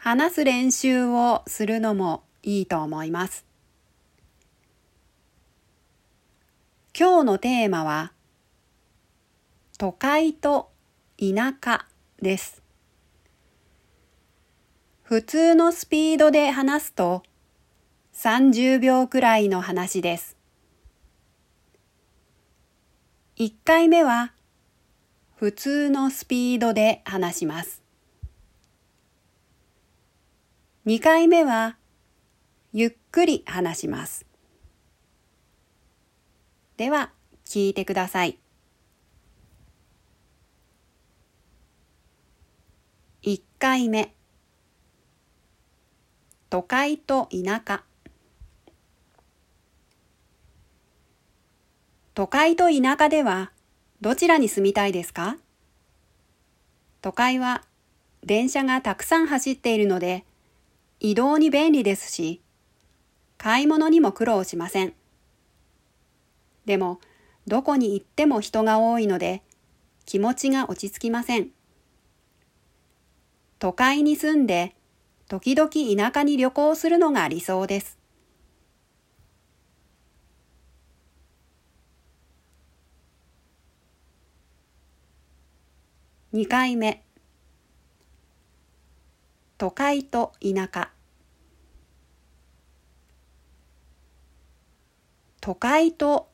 話す練習をするのもいいと思います。今日のテーマは都会と田舎です。普通のスピードで話すと30秒くらいの話です。1回目は普通のスピードで話します。2回目はゆっくり話します。では聞いてください。1回目都会と田舎都会と田舎ではどちらに住みたいですか？都会は電車がたくさん走っているので移動に便利ですし、買い物にも苦労しません。でも、どこに行っても人が多いので、気持ちが落ち着きません。都会に住んで、時々田舎に旅行するのが理想です。2回目都会と田舎。都会と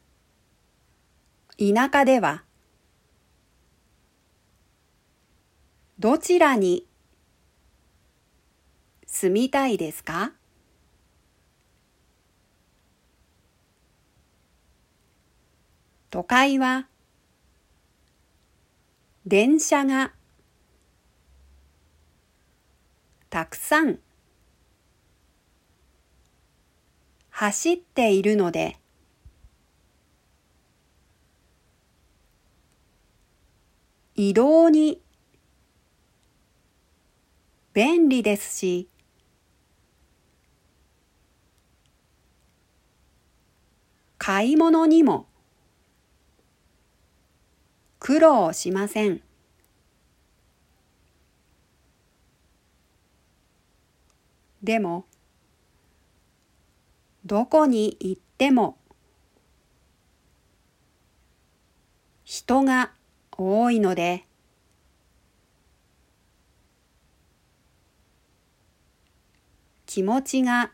田舎ではどちらに住みたいですか？都会は電車がたくさん。走っているので。移動に便利ですし。買い物にも苦労しません。でも、どこに行っても人が多いので、気持ちが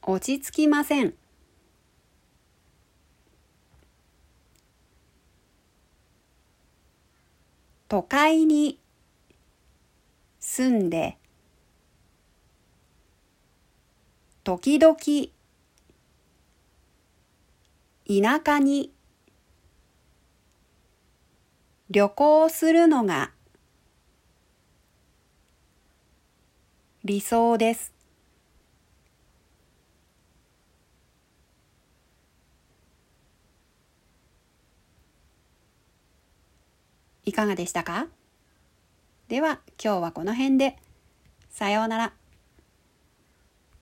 落ち着きません。都会に住んで時々田舎に旅行するのが理想です。いかがでしたか？では今日はこの辺で。さようなら。